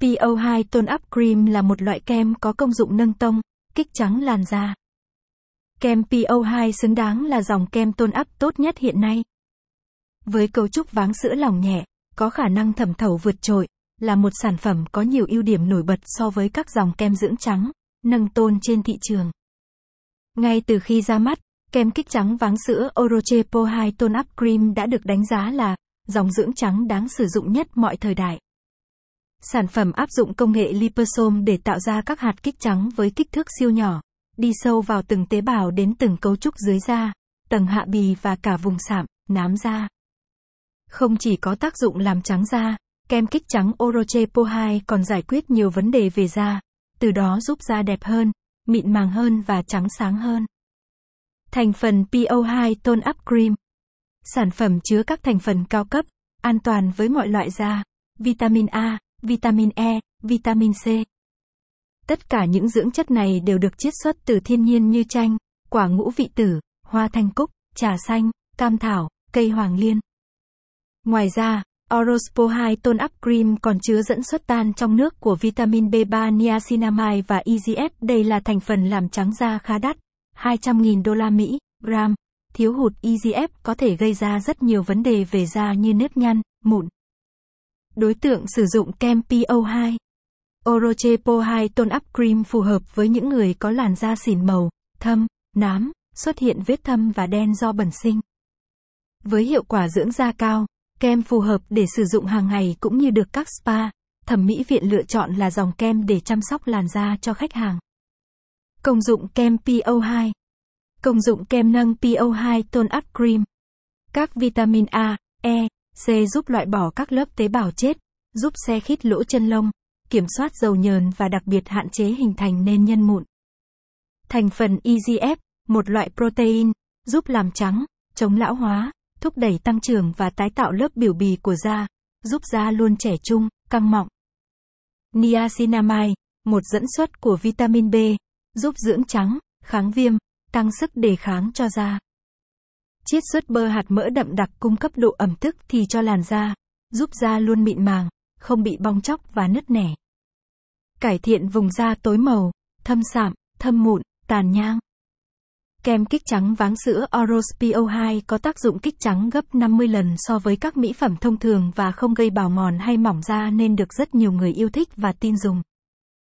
PO2 Tone Up Cream là một loại kem có công dụng nâng tông, kích trắng làn da. Kem PO2 xứng đáng là dòng kem tone up tốt nhất hiện nay. Với cấu trúc váng sữa lỏng nhẹ, có khả năng thẩm thấu vượt trội, là một sản phẩm có nhiều ưu điểm nổi bật so với các dòng kem dưỡng trắng, nâng tôn trên thị trường. Ngay từ khi ra mắt, kem kích trắng váng sữa Oroche Po 2 Tone Up Cream đã được đánh giá là dòng dưỡng trắng đáng sử dụng nhất mọi thời đại. Sản phẩm áp dụng công nghệ liposome để tạo ra các hạt kích trắng với kích thước siêu nhỏ, đi sâu vào từng tế bào đến từng cấu trúc dưới da, tầng hạ bì và cả vùng sạm, nám da. Không chỉ có tác dụng làm trắng da, kem kích trắng Oroche Po 2 còn giải quyết nhiều vấn đề về da, từ đó giúp da đẹp hơn, mịn màng hơn và trắng sáng hơn. Thành phần PO2 Tone Up Cream Sản phẩm chứa các thành phần cao cấp, an toàn với mọi loại da, vitamin A, vitamin E, vitamin C. Tất cả những dưỡng chất này đều được chiết xuất từ thiên nhiên như chanh, quả ngũ vị tử, hoa thanh cúc, trà xanh, cam thảo, cây hoàng liên. Ngoài ra, Orospo 2 Tone Up Cream còn chứa dẫn xuất tan trong nước của vitamin B3 niacinamide và EGF. Đây là thành phần làm trắng da khá đắt, 200.000 đô la Mỹ, gram. Thiếu hụt EGF có thể gây ra rất nhiều vấn đề về da như nếp nhăn, mụn. Đối tượng sử dụng kem PO2 Oroche Po2 Tone Up Cream phù hợp với những người có làn da xỉn màu, thâm, nám, xuất hiện vết thâm và đen do bẩn sinh. Với hiệu quả dưỡng da cao, kem phù hợp để sử dụng hàng ngày cũng như được các spa, thẩm mỹ viện lựa chọn là dòng kem để chăm sóc làn da cho khách hàng. Công dụng kem PO2 Công dụng kem nâng PO2 Tone Up Cream Các vitamin A, E, C giúp loại bỏ các lớp tế bào chết, giúp xe khít lỗ chân lông, kiểm soát dầu nhờn và đặc biệt hạn chế hình thành nên nhân mụn. Thành phần EGF, một loại protein, giúp làm trắng, chống lão hóa, thúc đẩy tăng trưởng và tái tạo lớp biểu bì của da, giúp da luôn trẻ trung, căng mọng. Niacinamide, một dẫn xuất của vitamin B, giúp dưỡng trắng, kháng viêm, tăng sức đề kháng cho da. Chiết xuất bơ hạt mỡ đậm đặc cung cấp độ ẩm tức thì cho làn da, giúp da luôn mịn màng, không bị bong chóc và nứt nẻ. Cải thiện vùng da tối màu, thâm sạm, thâm mụn, tàn nhang. Kem kích trắng váng sữa Oros PO2 có tác dụng kích trắng gấp 50 lần so với các mỹ phẩm thông thường và không gây bào mòn hay mỏng da nên được rất nhiều người yêu thích và tin dùng.